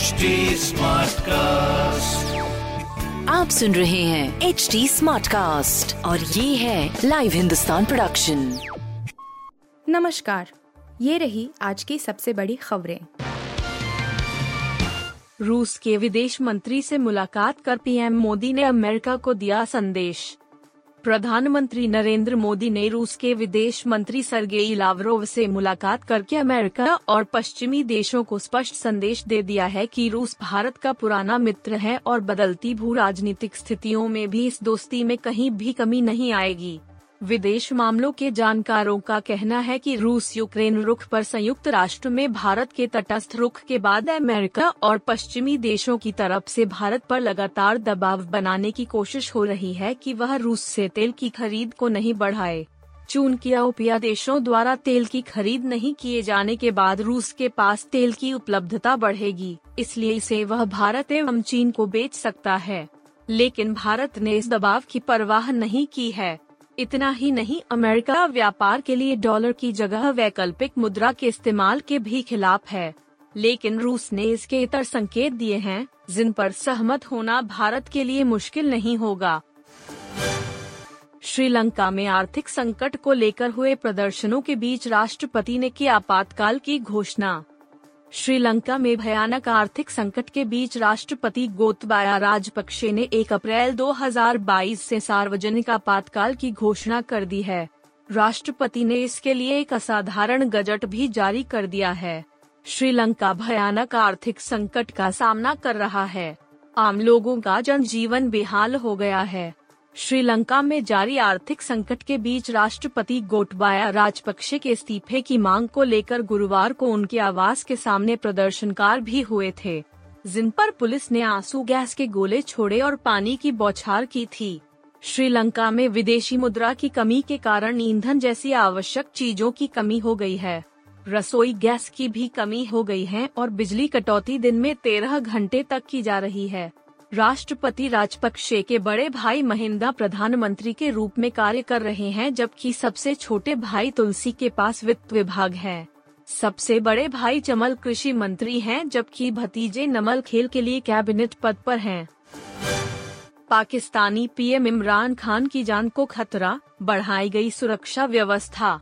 HD Smartcast. आप सुन रहे हैं एच डी स्मार्ट कास्ट और ये है लाइव हिंदुस्तान प्रोडक्शन नमस्कार ये रही आज की सबसे बड़ी खबरें। रूस के विदेश मंत्री से मुलाकात कर पीएम मोदी ने अमेरिका को दिया संदेश। प्रधानमंत्री नरेंद्र मोदी ने रूस के विदेश मंत्री सरगेई लावरोव से मुलाकात करके अमेरिका और पश्चिमी देशों को स्पष्ट संदेश दे दिया है कि रूस भारत का पुराना मित्र है और बदलती भू राजनीतिक स्थितियों में भी इस दोस्ती में कहीं भी कमी नहीं आएगी। विदेश मामलों के जानकारों का कहना है कि रूस यूक्रेन रुख पर संयुक्त राष्ट्र में भारत के तटस्थ रुख के बाद अमेरिका और पश्चिमी देशों की तरफ़ से भारत पर लगातार दबाव बनाने की कोशिश हो रही है कि वह रूस से तेल की खरीद को नहीं बढ़ाए। चून की ओपिया देशों द्वारा तेल की खरीद नहीं किए जाने के बाद रूस के पास तेल की उपलब्धता बढ़ेगी, इसलिए इसे वह भारत एवं चीन को बेच सकता है। लेकिन भारत ने इस दबाव की परवाह नहीं की है। इतना ही नहीं, अमेरिका व्यापार के लिए डॉलर की जगह वैकल्पिक मुद्रा के इस्तेमाल के भी खिलाफ है। लेकिन रूस ने इसके इतर संकेत दिए हैं, जिन पर सहमत होना भारत के लिए मुश्किल नहीं होगा। श्रीलंका में आर्थिक संकट को लेकर हुए प्रदर्शनों के बीच राष्ट्रपति ने की आपातकाल की घोषणा। श्रीलंका में भयानक आर्थिक संकट के बीच राष्ट्रपति गोतबाया राजपक्षे ने 1 अप्रैल 2022 से सार्वजनिक आपातकाल की घोषणा कर दी है। राष्ट्रपति ने इसके लिए एक असाधारण गजट भी जारी कर दिया है। श्रीलंका भयानक आर्थिक संकट का सामना कर रहा है। आम लोगों का जनजीवन बेहाल हो गया है। श्रीलंका में जारी आर्थिक संकट के बीच राष्ट्रपति गोटबाया राजपक्षे के इस्तीफे की मांग को लेकर गुरुवार को उनके आवास के सामने प्रदर्शनकार भी हुए थे। जिन पर पुलिस ने आँसू गैस के गोले छोड़े और पानी की बौछार की थी। श्रीलंका में विदेशी मुद्रा की कमी के कारण ईंधन जैसी आवश्यक चीज़ों की कमी हो गई है। रसोई गैस की भी कमी हो गई है और बिजली कटौती दिन में तेरह घंटे तक की जा रही है। राष्ट्रपति राजपक्षे के बड़े भाई महिंदा प्रधानमंत्री के रूप में कार्य कर रहे हैं, जबकि सबसे छोटे भाई तुलसी के पास वित्त विभाग है। सबसे बड़े भाई चमल कृषि मंत्री हैं, जबकि भतीजे नमल खेल के लिए कैबिनेट पद पर हैं। पाकिस्तानी पीएम इमरान खान की जान को खतरा, बढ़ाई गई सुरक्षा व्यवस्था।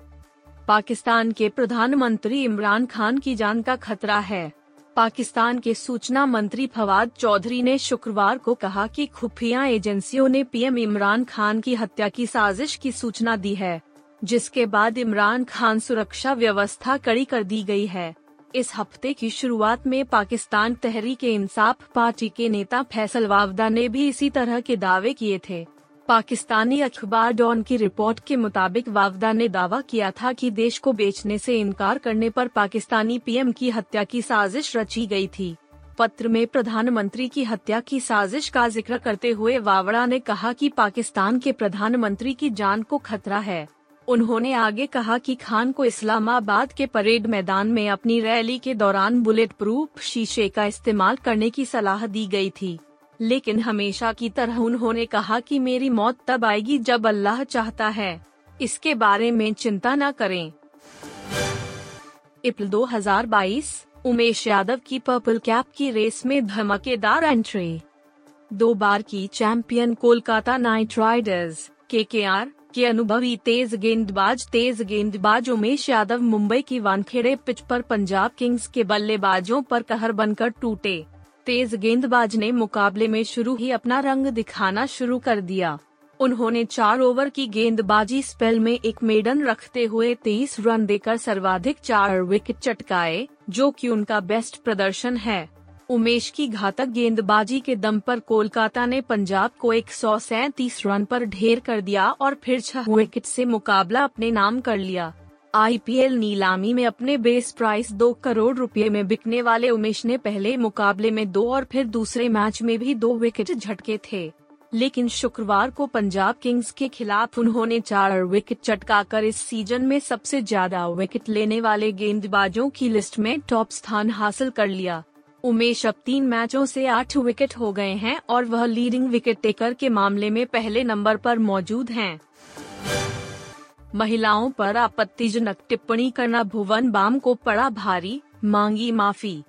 पाकिस्तान के प्रधानमंत्री इमरान खान की जान का खतरा है। पाकिस्तान के सूचना मंत्री फवाद चौधरी ने शुक्रवार को कहा कि खुफिया एजेंसियों ने पीएम इमरान खान की हत्या की साजिश की सूचना दी है, जिसके बाद इमरान खान सुरक्षा व्यवस्था कड़ी कर दी गई है। इस हफ़्ते की शुरुआत में पाकिस्तान तहरीक इंसाफ पार्टी के नेता फैसल वावदा ने भी इसी तरह के दावे किए थे। पाकिस्तानी अखबार डॉन की रिपोर्ट के मुताबिक वावदा ने दावा किया था कि देश को बेचने से इनकार करने पर पाकिस्तानी पीएम की हत्या की साजिश रची गई थी। पत्र में प्रधानमंत्री की हत्या की साजिश का ज़िक्र करते हुए वावड़ा ने कहा कि पाकिस्तान के प्रधानमंत्री की जान को खतरा है। उन्होंने आगे कहा कि खान को इस्लामाबाद के परेड मैदान में अपनी रैली के दौरान बुलेट प्रूफ शीशे का इस्तेमाल करने की सलाह दी गई थी। लेकिन हमेशा की तरह उन्होंने कहा कि मेरी मौत तब आएगी जब अल्लाह चाहता है। इसके बारे में चिंता न करें। अप्रैल 2022 उमेश यादव की पर्पल कैप की रेस में धमाकेदार एंट्री। दो बार की चैंपियन कोलकाता नाइट राइडर्स के के अनुभवी तेज गेंदबाज तेज गेंदबाज उमेश यादव मुंबई की वानखेड़े पिच पर पंजाब किंग्स के बल्लेबाजों पर कहर बनकर टूटे। तेज गेंदबाज ने मुकाबले में शुरू ही अपना रंग दिखाना शुरू कर दिया। उन्होंने चार ओवर की गेंदबाजी स्पेल में एक मेडन रखते हुए तेईस रन देकर सर्वाधिक चार विकेट चटकाए, जो कि उनका बेस्ट प्रदर्शन है। उमेश की घातक गेंदबाजी के दम पर कोलकाता ने पंजाब को एक सौ सैंतीस रन पर ढेर कर दिया और फिर छह विकेट से मुकाबला अपने नाम कर लिया। आईपीएल नीलामी में अपने बेस प्राइस दो करोड़ रुपए में बिकने वाले उमेश ने पहले मुकाबले में दो और फिर दूसरे मैच में भी दो विकेट झटके थे लेकिन शुक्रवार को पंजाब किंग्स के खिलाफ उन्होंने चार विकेट चटकाकर इस सीज़न में सबसे ज़्यादा विकेट लेने वाले गेंदबाजों की लिस्ट में टॉप स्थान हासिल कर लिया उमेश अब तीन मैचों से आठ विकेट हो गए हैं और वह लीडिंग विकेट टेकर के मामले में पहले नंबर पर मौजूद हैं। महिलाओं पर आपत्तिजनक टिप्पणी करना भुवन बाम को पड़ा भारी, मांगी माफ़ी।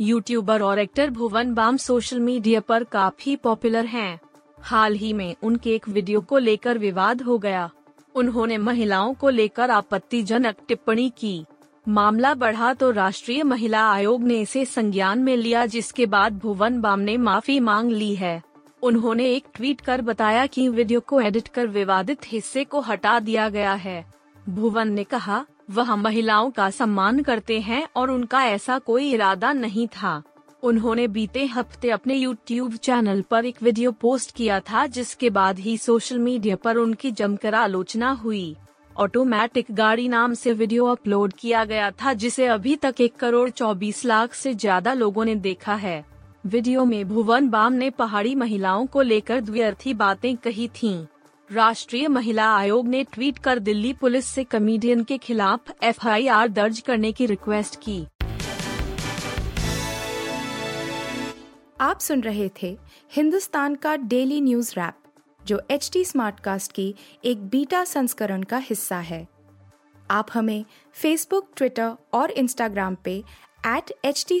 यूट्यूबर और actor Bhuvan Bam social media पर काफ़ी पॉपुलर हैं। हाल ही में उनके एक वीडियो को लेकर विवाद हो गया। उन्होंने महिलाओं को लेकर आपत्तिजनक टिप्पणी की। मामला बढ़ा तो राष्ट्रीय महिला आयोग ने इसे संज्ञान में लिया जिसके बाद भुवन बाम ने माफ़ी मांग ली है। उन्होंने एक ट्वीट कर बताया कि वीडियो को एडिट कर विवादित हिस्से को हटा दिया गया है। भुवन ने कहा, वह महिलाओं का सम्मान करते हैं और उनका ऐसा कोई इरादा नहीं था। उन्होंने बीते हफ़्ते अपने यूट्यूब चैनल पर एक वीडियो पोस्ट किया था जिसके बाद ही सोशल मीडिया पर उनकी जमकर आलोचना हुई। ऑटोमेटिक गाड़ी नाम से वीडियो अपलोड किया गया था जिसे अभी तक एक करोड़ चौबीस लाख से ज़्यादा लोगों ने देखा है। वीडियो में भुवन बाम ने पहाड़ी महिलाओं को लेकर द्व्यर्थी बातें कही थीं। राष्ट्रीय महिला आयोग ने ट्वीट कर दिल्ली पुलिस से कमेडियन के खिलाफ एफआईआर दर्ज करने की रिक्वेस्ट की आप सुन रहे थे हिंदुस्तान का डेली न्यूज़ रैप, जो एच टी स्मार्टकास्ट की एक बीटा संस्करण का हिस्सा है आप हमें फेसबुक ट्विटर और इंस्टाग्राम पे एट एच टी